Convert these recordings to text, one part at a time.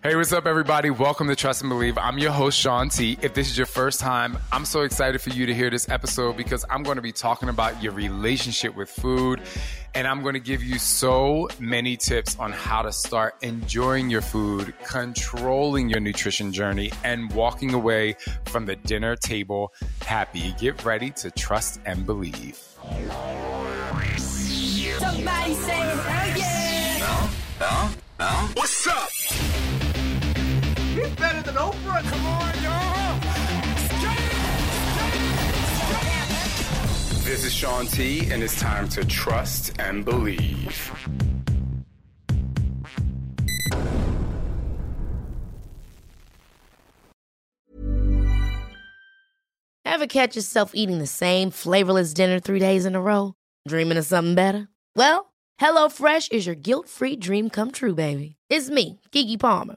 Hey, what's up, everybody? Welcome to Trust and Believe. I'm your host, Shaun T. If this is your first time, I'm so excited for you to hear this episode because I'm going to be talking about your relationship with food. And I'm going to give you so many tips on how to start enjoying your food, controlling your nutrition journey, and walking away from the dinner table happy. Get ready to trust and believe. Somebody say hell yeah! No, no. What's up? He's better than Oprah. Come on, y'all. This is Shaun T, and it's time to trust and believe. Ever catch yourself eating the same flavorless dinner three days in a row? Dreaming of something better? Well, HelloFresh is your guilt free dream come true, baby. It's me, Keke Palmer.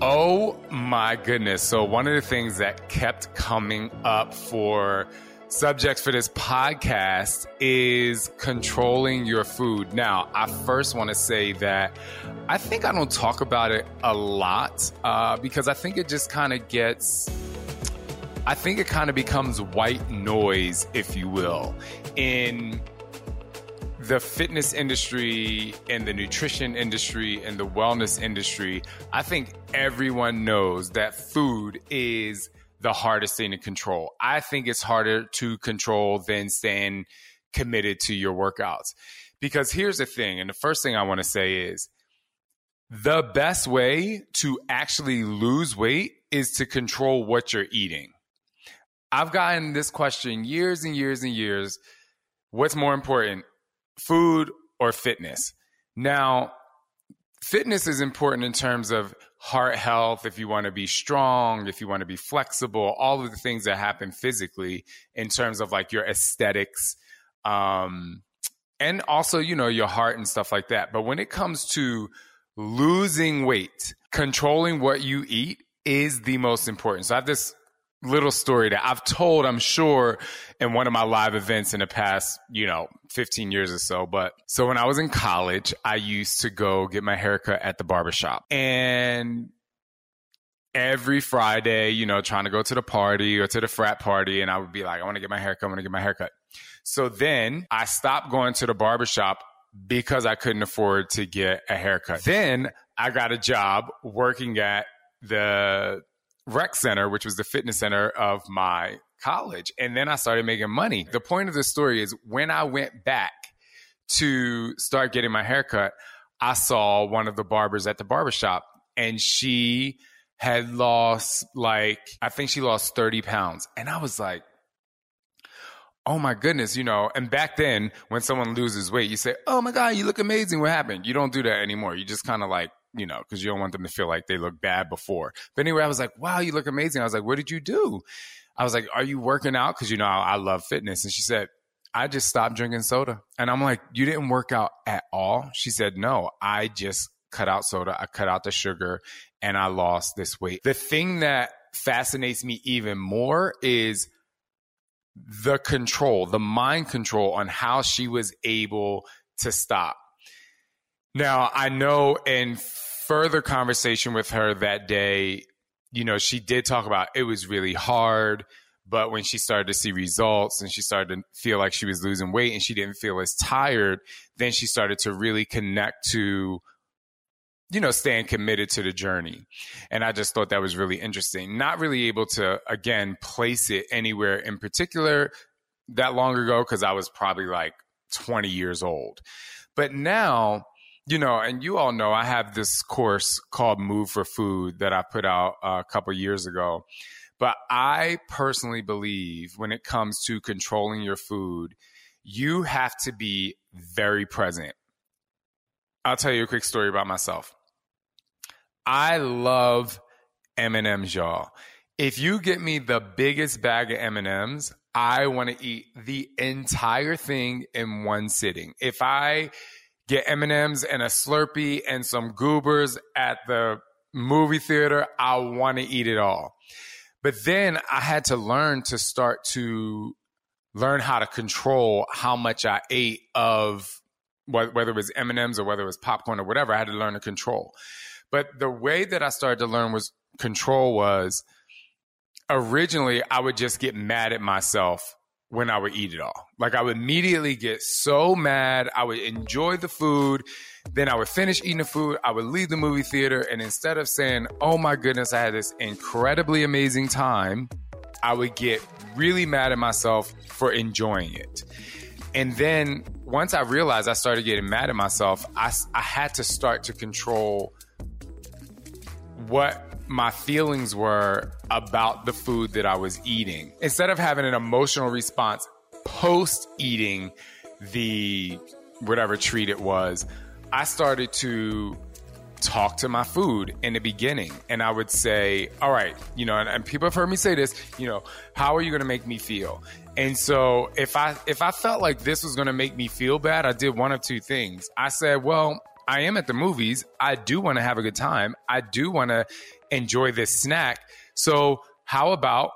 Oh my goodness. So, one of the things that kept coming up for subjects for this podcast is controlling your food. Now, I first want to say that I think I don't talk about it a lot uh, because I think it just kind of gets. I think it kind of becomes white noise, if you will, in the fitness industry and the nutrition industry and the wellness industry. I think everyone knows that food is the hardest thing to control. I think it's harder to control than staying committed to your workouts. Because here's the thing, and the first thing I want to say is the best way to actually lose weight is to control what you're eating. I've gotten this question years and years and years. What's more important, food or fitness? Now, fitness is important in terms of heart health, if you want to be strong, if you want to be flexible, all of the things that happen physically in terms of like your aesthetics, um, and also, you know, your heart and stuff like that. But when it comes to losing weight, controlling what you eat is the most important. So I have this little story that I've told, I'm sure, in one of my live events in the past, you know, 15 years or so. But so when I was in college, I used to go get my haircut at the barbershop. And every Friday, you know, trying to go to the party or to the frat party, and I would be like, I want to get my haircut, I want to get my haircut. So then I stopped going to the barbershop because I couldn't afford to get a haircut. Then I got a job working at the rec center, which was the fitness center of my college. And then I started making money. The point of the story is when I went back to start getting my haircut, I saw one of the barbers at the barbershop and she had lost like, I think she lost 30 pounds. And I was like, oh my goodness, you know, and back then when someone loses weight, you say, oh my God, you look amazing. What happened? You don't do that anymore. You just kind of like, you know, because you don't want them to feel like they look bad before. But anyway, I was like, wow, you look amazing. I was like, what did you do? I was like, are you working out? Because, you know, I, I love fitness. And she said, I just stopped drinking soda. And I'm like, you didn't work out at all? She said, no, I just cut out soda. I cut out the sugar and I lost this weight. The thing that fascinates me even more is the control, the mind control on how she was able to stop. Now, I know in further conversation with her that day, you know, she did talk about it was really hard, but when she started to see results and she started to feel like she was losing weight and she didn't feel as tired, then she started to really connect to you know, staying committed to the journey. And I just thought that was really interesting. Not really able to, again, place it anywhere in particular that long ago because I was probably like 20 years old. But now, you know, and you all know I have this course called Move for Food that I put out uh, a couple years ago. But I personally believe when it comes to controlling your food, you have to be very present. I'll tell you a quick story about myself. I love M&Ms, y'all. If you get me the biggest bag of M&Ms, I want to eat the entire thing in one sitting. If I get M&Ms and a Slurpee and some goobers at the movie theater, I want to eat it all. But then I had to learn to start to learn how to control how much I ate of whether it was M&Ms or whether it was popcorn or whatever. I had to learn to control. But the way that I started to learn was control was originally I would just get mad at myself when I would eat it all. Like I would immediately get so mad. I would enjoy the food. Then I would finish eating the food. I would leave the movie theater. And instead of saying, oh my goodness, I had this incredibly amazing time, I would get really mad at myself for enjoying it. And then once I realized I started getting mad at myself, I, I had to start to control what my feelings were about the food that I was eating. Instead of having an emotional response post eating the whatever treat it was, I started to talk to my food in the beginning and I would say, all right, you know, and, and people have heard me say this, you know, how are you going to make me feel? And so if I if I felt like this was going to make me feel bad, I did one of two things. I said, well, I am at the movies. I do want to have a good time. I do want to enjoy this snack. So, how about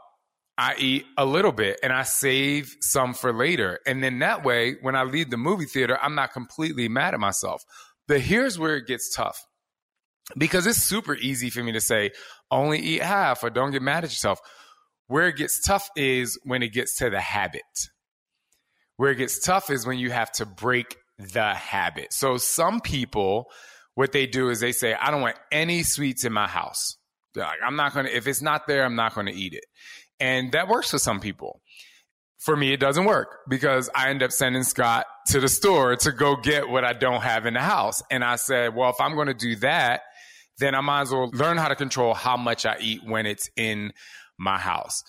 I eat a little bit and I save some for later? And then that way, when I leave the movie theater, I'm not completely mad at myself. But here's where it gets tough because it's super easy for me to say, only eat half or don't get mad at yourself. Where it gets tough is when it gets to the habit. Where it gets tough is when you have to break the habit. So some people, what they do is they say, I don't want any sweets in my house. Like, I'm not going to, if it's not there, I'm not going to eat it. And that works for some people. For me, it doesn't work because I end up sending Scott to the store to go get what I don't have in the house. And I said, well, if I'm going to do that, then I might as well learn how to control how much I eat when it's in my house.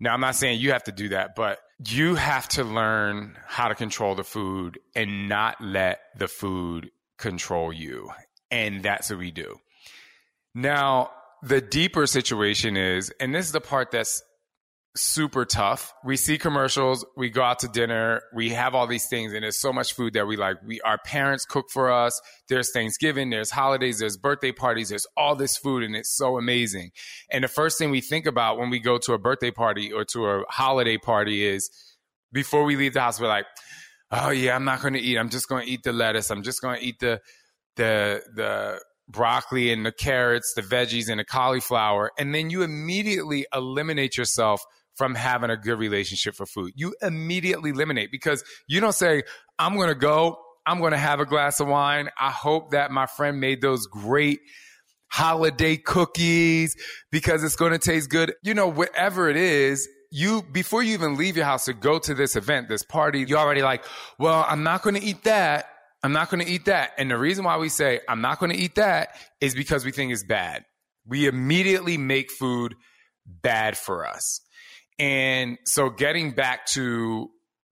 Now, I'm not saying you have to do that, but you have to learn how to control the food and not let the food control you. And that's what we do. Now, the deeper situation is, and this is the part that's super tough. We see commercials, we go out to dinner, we have all these things, and there's so much food that we like. We our parents cook for us. There's Thanksgiving, there's holidays, there's birthday parties, there's all this food, and it's so amazing. And the first thing we think about when we go to a birthday party or to a holiday party is before we leave the house, we're like, oh yeah, I'm not gonna eat. I'm just gonna eat the lettuce. I'm just gonna eat the the the broccoli and the carrots, the veggies and the cauliflower, and then you immediately eliminate yourself from having a good relationship for food. You immediately eliminate because you don't say, I'm going to go, I'm going to have a glass of wine. I hope that my friend made those great holiday cookies because it's going to taste good. You know, whatever it is, you, before you even leave your house to go to this event, this party, you're already like, well, I'm not going to eat that. I'm not going to eat that. And the reason why we say I'm not going to eat that is because we think it's bad. We immediately make food bad for us. And so getting back to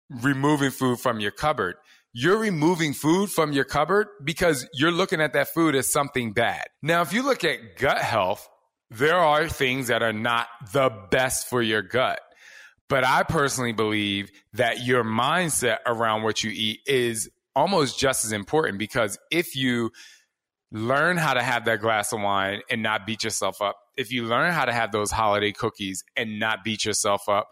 removing food from your cupboard, you're removing food from your cupboard because you're looking at that food as something bad. Now, if you look at gut health, there are things that are not the best for your gut. But I personally believe that your mindset around what you eat is almost just as important because if you learn how to have that glass of wine and not beat yourself up, if you learn how to have those holiday cookies and not beat yourself up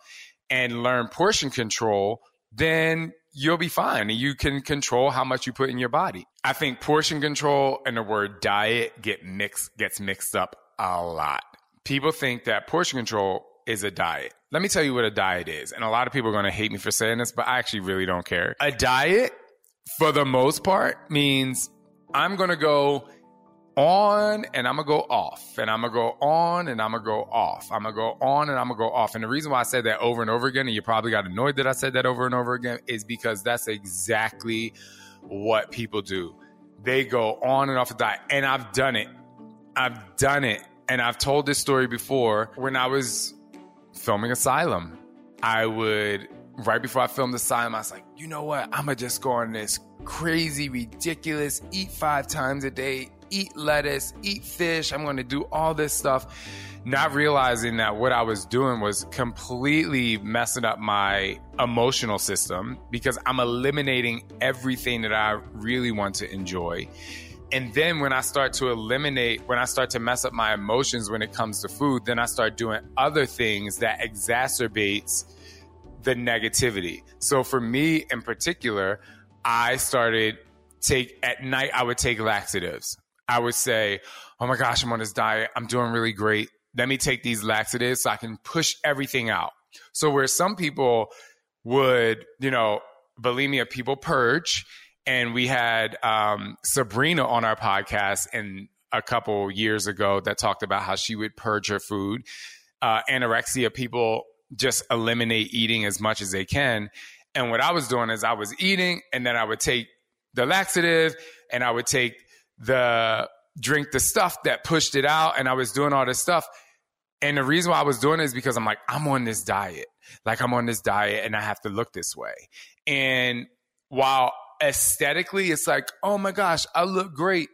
and learn portion control, then you'll be fine you can control how much you put in your body. I think portion control and the word diet get mixed gets mixed up a lot. People think that portion control is a diet. Let me tell you what a diet is. And a lot of people are going to hate me for saying this, but I actually really don't care. A diet for the most part means I'm going to go on and I'm gonna go off and I'm gonna go on and I'm gonna go off. I'm gonna go on and I'm gonna go off. And the reason why I said that over and over again, and you probably got annoyed that I said that over and over again, is because that's exactly what people do. They go on and off a diet. And I've done it. I've done it. And I've told this story before when I was filming Asylum. I would, right before I filmed Asylum, I was like, you know what? I'm gonna just go on this crazy, ridiculous, eat five times a day, eat lettuce, eat fish. I'm going to do all this stuff, not realizing that what I was doing was completely messing up my emotional system because I'm eliminating everything that I really want to enjoy. And then when I start to eliminate, when I start to mess up my emotions when it comes to food, then I start doing other things that exacerbates the negativity. So for me in particular, I started take at night I would take laxatives. I would say, "Oh my gosh, I'm on this diet. I'm doing really great. Let me take these laxatives so I can push everything out." So where some people would, you know, bulimia people purge, and we had um, Sabrina on our podcast and a couple years ago that talked about how she would purge her food. Uh, anorexia people just eliminate eating as much as they can. And what I was doing is I was eating and then I would take the laxative and I would take the drink the stuff that pushed it out and I was doing all this stuff. And the reason why I was doing it is because I'm like, I'm on this diet. Like I'm on this diet and I have to look this way. And while aesthetically it's like, oh my gosh, I look great.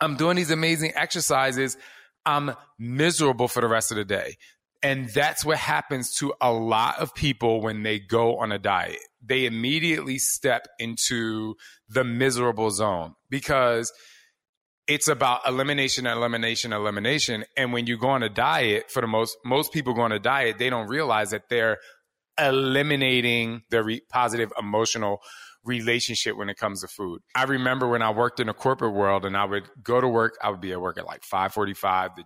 I'm doing these amazing exercises. I'm miserable for the rest of the day. And that's what happens to a lot of people when they go on a diet. They immediately step into the miserable zone because it's about elimination, elimination, elimination. And when you go on a diet, for the most, most people go on a diet, they don't realize that they're eliminating the re- positive emotional relationship when it comes to food. I remember when I worked in a corporate world and I would go to work, I would be at work at like 545. The,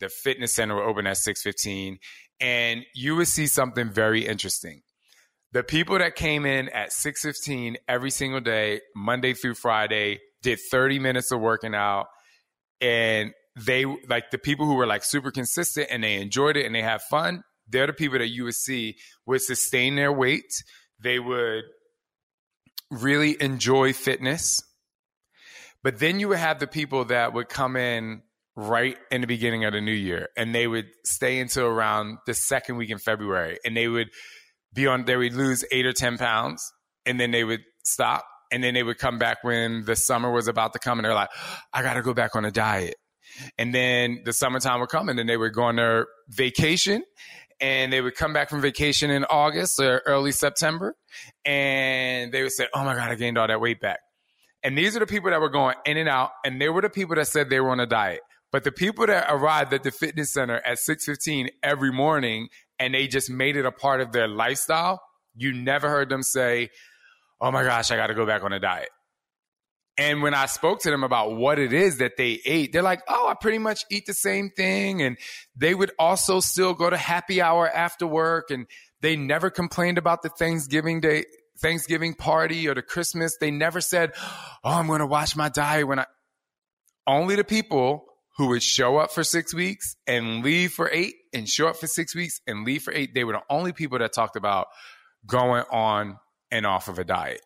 the fitness center would open at 615 and you would see something very interesting. The people that came in at 615 every single day monday through friday did 30 minutes of working out and they like the people who were like super consistent and they enjoyed it and they had fun they're the people that you would see would sustain their weight. They would really enjoy fitness. But then you would have the people that would come in right in the beginning of the new year. And they would stay until around the second week in February. And they would be on they would lose eight or ten pounds and then they would stop. And then they would come back when the summer was about to come and they're like I got to go back on a diet. And then the summertime would come and then they would go on their vacation and they would come back from vacation in August or early September and they would say oh my god I gained all that weight back. And these are the people that were going in and out and they were the people that said they were on a diet but the people that arrived at the fitness center at 6:15 every morning and they just made it a part of their lifestyle, you never heard them say, "Oh my gosh, I got to go back on a diet." And when I spoke to them about what it is that they ate, they're like, "Oh, I pretty much eat the same thing." And they would also still go to happy hour after work and they never complained about the Thanksgiving day Thanksgiving party or the Christmas. They never said, "Oh, I'm going to watch my diet when I." Only the people who would show up for six weeks and leave for eight and show up for six weeks and leave for eight. They were the only people that talked about going on and off of a diet.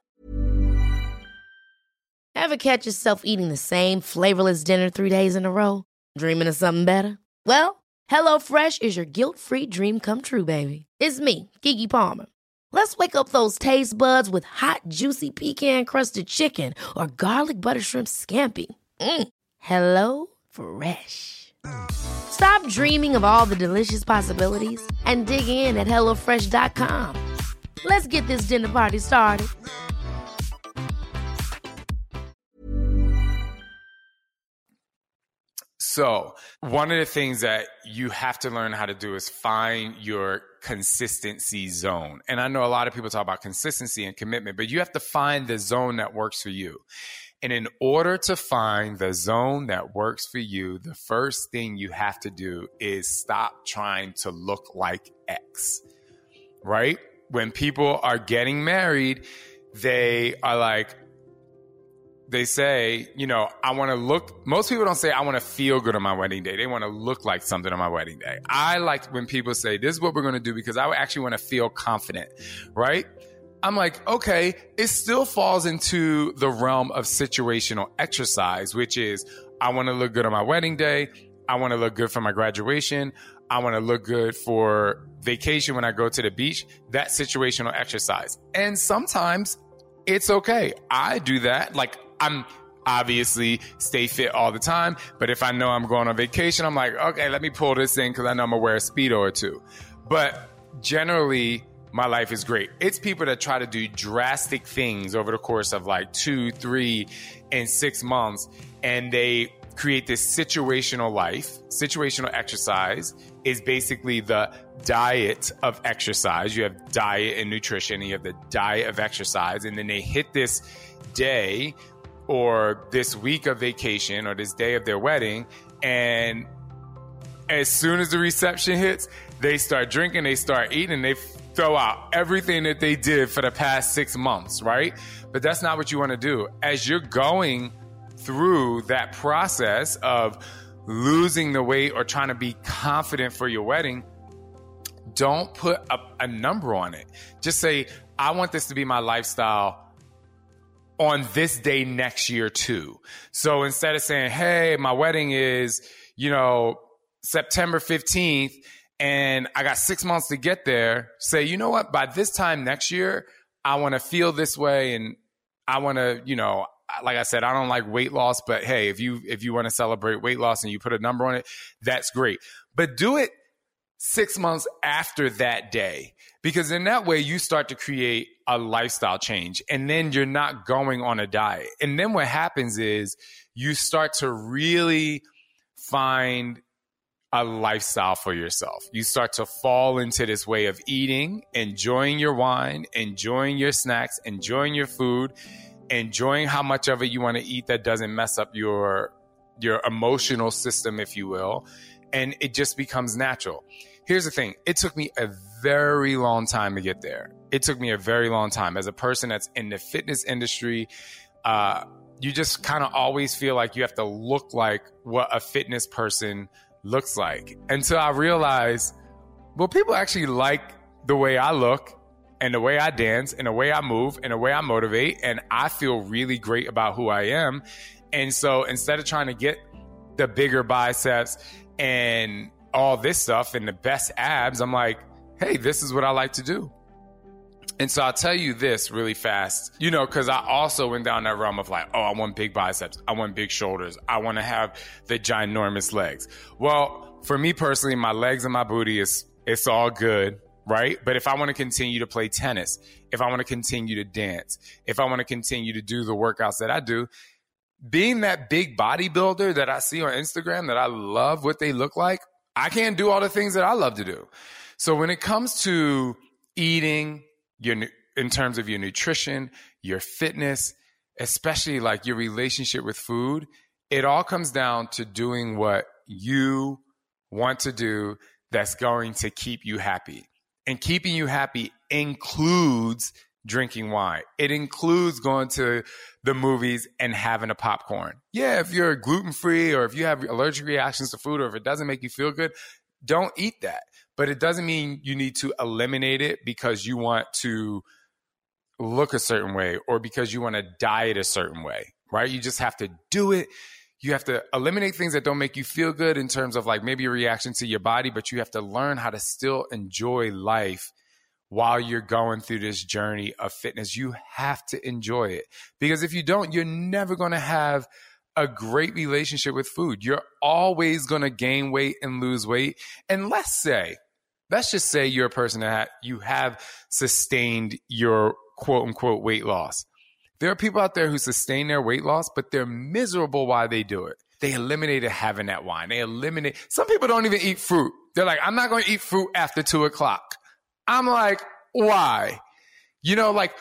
Ever catch yourself eating the same flavorless dinner three days in a row? Dreaming of something better? Well, HelloFresh is your guilt free dream come true, baby. It's me, Keke Palmer. Let's wake up those taste buds with hot, juicy pecan crusted chicken or garlic butter shrimp scampi. Mm. Hello? Fresh. Stop dreaming of all the delicious possibilities and dig in at HelloFresh.com. Let's get this dinner party started. So, one of the things that you have to learn how to do is find your consistency zone. And I know a lot of people talk about consistency and commitment, but you have to find the zone that works for you. And in order to find the zone that works for you, the first thing you have to do is stop trying to look like X, right? When people are getting married, they are like, they say, you know, I want to look, most people don't say, I want to feel good on my wedding day. They want to look like something on my wedding day. I like when people say, this is what we're going to do because I actually want to feel confident, right? I'm like, okay, it still falls into the realm of situational exercise, which is I want to look good on my wedding day. I want to look good for my graduation. I want to look good for vacation when I go to the beach. That situational exercise. And sometimes it's okay. I do that. Like I'm obviously stay fit all the time. But if I know I'm going on vacation, I'm like, okay, let me pull this in because I know I'm gonna wear a speedo or two. But generally, my life is great. It's people that try to do drastic things over the course of like two, three, and six months, and they create this situational life. Situational exercise is basically the diet of exercise. You have diet and nutrition, and you have the diet of exercise, and then they hit this day or this week of vacation or this day of their wedding, and as soon as the reception hits, they start drinking, they start eating, they throw out everything that they did for the past six months, right? But that's not what you want to do. As you're going through that process of losing the weight or trying to be confident for your wedding, don't put a, a number on it. Just say, I want this to be my lifestyle on this day next year too. So instead of saying, hey, my wedding is, you know, September 15th and I got six months to get there, say, you know what, by this time next year, I want to feel this way and I want to, you know, like I said, I don't like weight loss, but hey, if you if you want to celebrate weight loss and you put a number on it, that's great. But do it six months after that day. Because in that way, you start to create a lifestyle change and then you're not going on a diet. And then what happens is you start to really find a lifestyle for yourself. You start to fall into this way of eating, enjoying your wine, enjoying your snacks, enjoying your food, enjoying how much of it you want to eat that doesn't mess up your your emotional system if you will, and it just becomes natural. Here's the thing, it took me a very long time to get there. It took me a very long time as a person that's in the fitness industry, uh, you just kind of always feel like you have to look like what a fitness person looks like until I realized, well, people actually like the way I look and the way I dance and the way I move and the way I motivate. And I feel really great about who I am. And so instead of trying to get the bigger biceps and all this stuff and the best abs, I'm like, hey, this is what I like to do. And so I'll tell you this really fast, you know, because I also went down that realm of like, oh, I want big biceps. I want big shoulders. I want to have the ginormous legs. Well, for me personally, my legs and my booty is, it's all good, right? But if I want to continue to play tennis, if I want to continue to dance, if I want to continue to do the workouts that I do, being that big bodybuilder that I see on Instagram that I love what they look like, I can't do all the things that I love to do. So when it comes to eating, your in terms of your nutrition, your fitness, especially like your relationship with food, it all comes down to doing what you want to do that's going to keep you happy. And keeping you happy includes drinking wine. It includes going to the movies and having a popcorn. Yeah, if you're gluten free or if you have allergic reactions to food or if it doesn't make you feel good, don't eat that but it doesn't mean you need to eliminate it because you want to look a certain way or because you want to diet a certain way, right? You just have to do it. You have to eliminate things that don't make you feel good in terms of like maybe a reaction to your body, but you have to learn how to still enjoy life while you're going through this journey of fitness. You have to enjoy it because if you don't, you're never going to have a great relationship with food. You're always going to gain weight and lose weight. And let's say, let's just say you're a person that you have sustained your quote unquote weight loss. There are people out there who sustain their weight loss, but they're miserable while they do it. They eliminated having that wine. They eliminate, some people don't even eat fruit. They're like, I'm not going to eat fruit after two o'clock. I'm like, why? You know, like,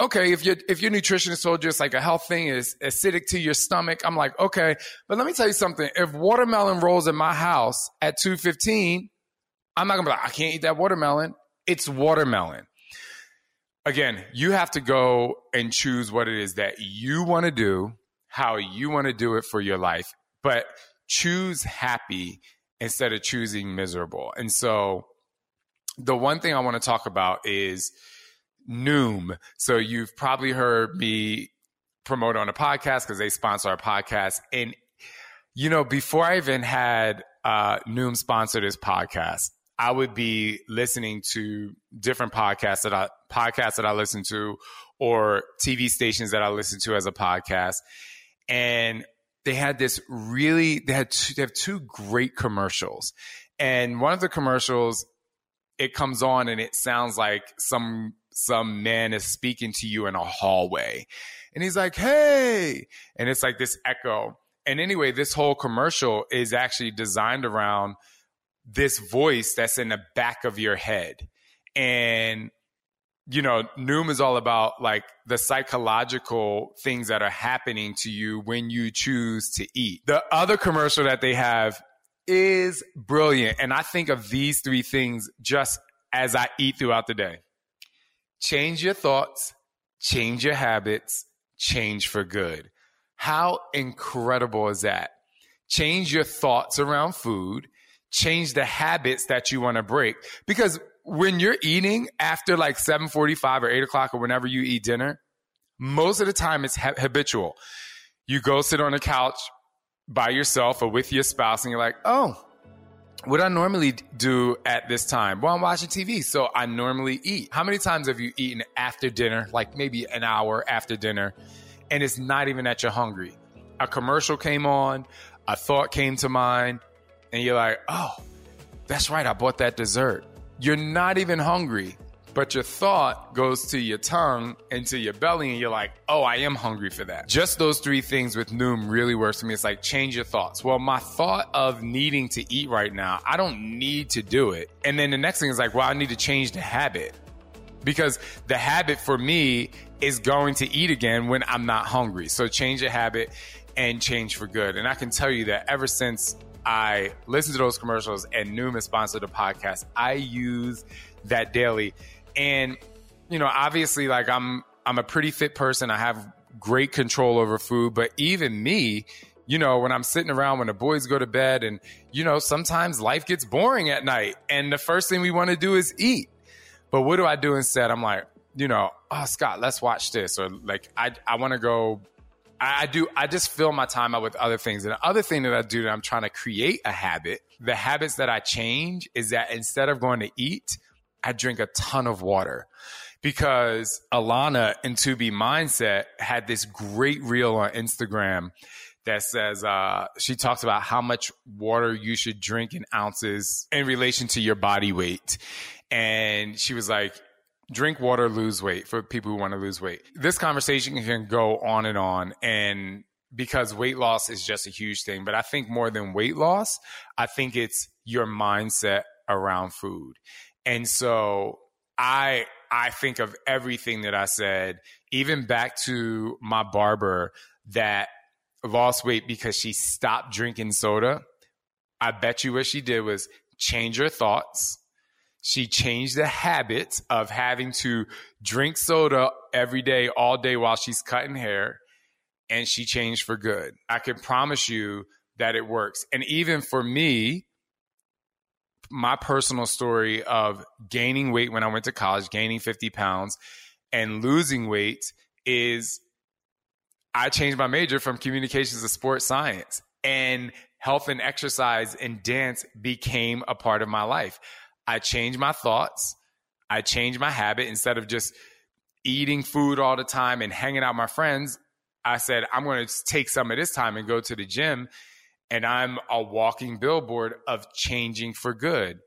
okay, if your if your nutritionist told you it's like a health thing is acidic to your stomach, I'm like, okay. But let me tell you something. If watermelon rolls in my house at 215, I'm not gonna be like, I can't eat that watermelon. It's watermelon. Again, you have to go and choose what it is that you want to do how you want to do it for your life, but choose happy instead of choosing miserable. And so the one thing I want to talk about is Noom. So you've probably heard me promote on a podcast because they sponsor our podcast. And, you know, before I even had uh, Noom sponsor this podcast, I would be listening to different podcasts that I podcasts that I listen to or TV stations that I listen to as a podcast. And they had this really they had two, they have two great commercials. And one of the commercials it comes on and it sounds like some some man is speaking to you in a hallway. And he's like, "Hey." And it's like this echo. And anyway, this whole commercial is actually designed around this voice that's in the back of your head. And you know, Noom is all about like the psychological things that are happening to you when you choose to eat. The other commercial that they have is brilliant. And I think of these three things just as I eat throughout the day. Change your thoughts, change your habits, change for good. How incredible is that? Change your thoughts around food, change the habits that you want to break. Because when you're eating after like 7.45 or 8 o'clock or whenever you eat dinner, most of the time it's ha- habitual. You go sit on the couch by yourself or with your spouse and you're like, oh, what I normally do at this time? Well, I'm watching TV, so I normally eat. How many times have you eaten after dinner, like maybe an hour after dinner, and it's not even that you're hungry? A commercial came on, a thought came to mind, and you're like, oh, that's right, I bought that dessert. You're not even hungry, but your thought goes to your tongue and to your belly, and you're like, oh, I am hungry for that. Just those three things with Noom really works for me. It's like, change your thoughts. Well, my thought of needing to eat right now, I don't need to do it. And then the next thing is like, well, I need to change the habit because the habit for me is going to eat again when I'm not hungry. So change a habit and change for good. And I can tell you that ever since I listen to those commercials and Noom is sponsored the podcast. I use that daily. And, you know, obviously like I'm I'm a pretty fit person. I have great control over food, but even me, you know, when I'm sitting around when the boys go to bed and, you know, sometimes life gets boring at night and the first thing we want to do is eat. But what do I do instead? I'm like, you know, oh Scott, let's watch this. Or like I I want to go I, do. I just fill my time out with other things. And the other thing that I do that I'm trying to create a habit. The habits that I change is that instead of going to eat, I drink a ton of water because Alana in To Be Mindset had this great reel on Instagram that says uh, she talks about how much water you should drink in ounces in relation to your body weight. And she was like, drink water, lose weight for people who want to lose weight. This conversation can go on and on. And because weight loss is just a huge thing, but I think more than weight loss, I think it's your mindset around food. And so I, I think of everything that I said, even back to my barber that lost weight because she stopped drinking soda. I bet you what she did was change her thoughts she changed the habit of having to drink soda every day, all day while she's cutting hair. And she changed for good. I can promise you that it works. And even for me, my personal story of gaining weight when I went to college, gaining 50 pounds and losing weight is I changed my major from communications to sports science and health and exercise and dance became a part of my life. I changed my thoughts. I changed my habit instead of just eating food all the time and hanging out with my friends. I said, I'm going to take some of this time and go to the gym. And I'm a walking billboard of changing for good.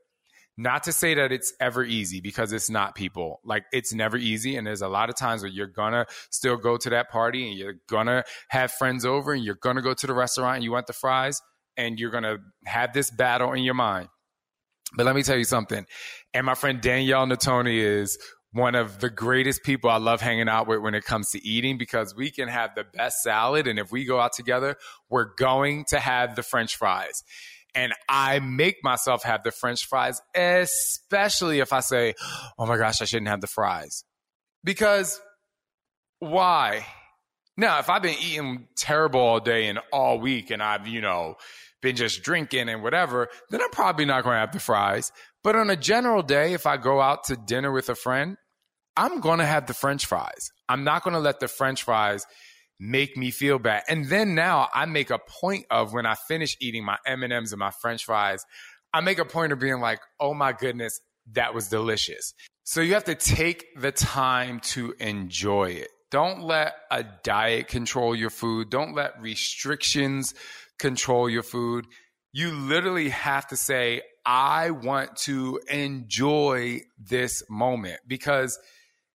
Not to say that it's ever easy because it's not people. Like it's never easy. And there's a lot of times where you're to still go to that party and you're to have friends over and you're to go to the restaurant and you want the fries and you're to have this battle in your mind. But let me tell you something. And my friend Danielle Natoni is one of the greatest people I love hanging out with when it comes to eating because we can have the best salad. And if we go out together, we're going to have the French fries. And I make myself have the French fries, especially if I say, oh my gosh, I shouldn't have the fries. Because why? Now, if I've been eating terrible all day and all week and I've, you know, been just drinking and whatever, then I'm probably not going to have the fries. But on a general day, if I go out to dinner with a friend, I'm going to have the french fries. I'm not going to let the french fries make me feel bad. And then now I make a point of when I finish eating my M&Ms and my french fries, I make a point of being like, "Oh my goodness, that was delicious." So you have to take the time to enjoy it. Don't let a diet control your food. Don't let restrictions control your food. You literally have to say, I want to enjoy this moment because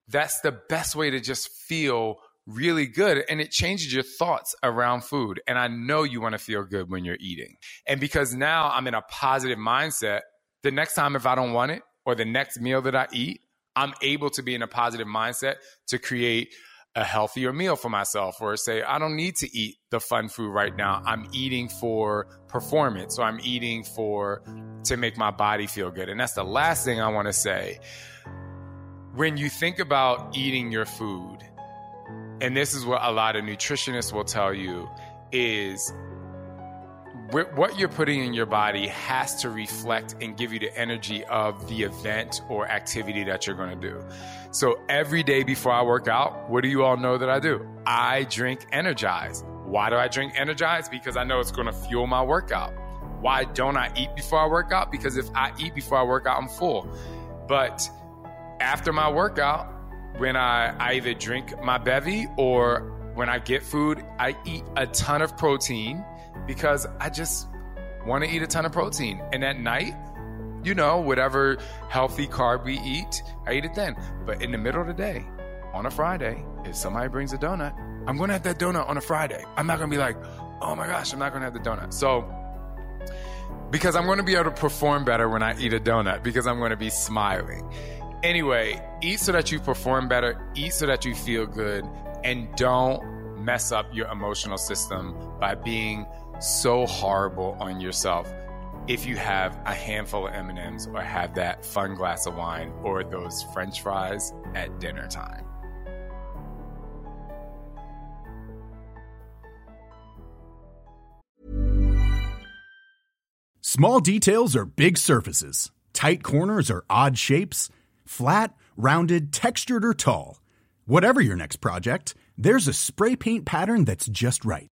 that's the best way to just feel really good and it changes your thoughts around food. And I know you want to feel good when you're eating. And because now I'm in a positive mindset, the next time if I don't want it or the next meal that I eat, I'm able to be in a positive mindset to create a healthier meal for myself or say I don't need to eat the fun food right now. I'm eating for performance. So I'm eating for to make my body feel good. And that's the last thing I want to say. When you think about eating your food, and this is what a lot of nutritionists will tell you is what you're putting in your body has to reflect and give you the energy of the event or activity that you're going to do. So every day before I work out, what do you all know that I do? I drink Energize. Why do I drink Energize? Because I know it's going to fuel my workout. Why don't I eat before I work out? Because if I eat before I work out, I'm full. But after my workout, when I, I either drink my bevy or when I get food, I eat a ton of protein because I just want to eat a ton of protein. And at night, you know, whatever healthy carb we eat, I eat it then. But in the middle of the day, on a Friday, if somebody brings a donut, I'm going to have that donut on a Friday. I'm not going to be like, oh my gosh, I'm not going to have the donut. So, because I'm going to be able to perform better when I eat a donut because I'm going to be smiling. Anyway, eat so that you perform better, eat so that you feel good, and don't mess up your emotional system by being so horrible on yourself if you have a handful of M&Ms or have that fun glass of wine or those french fries at dinner time. Small details are big surfaces. Tight corners are odd shapes. Flat, rounded, textured or tall. Whatever your next project, there's a spray paint pattern that's just right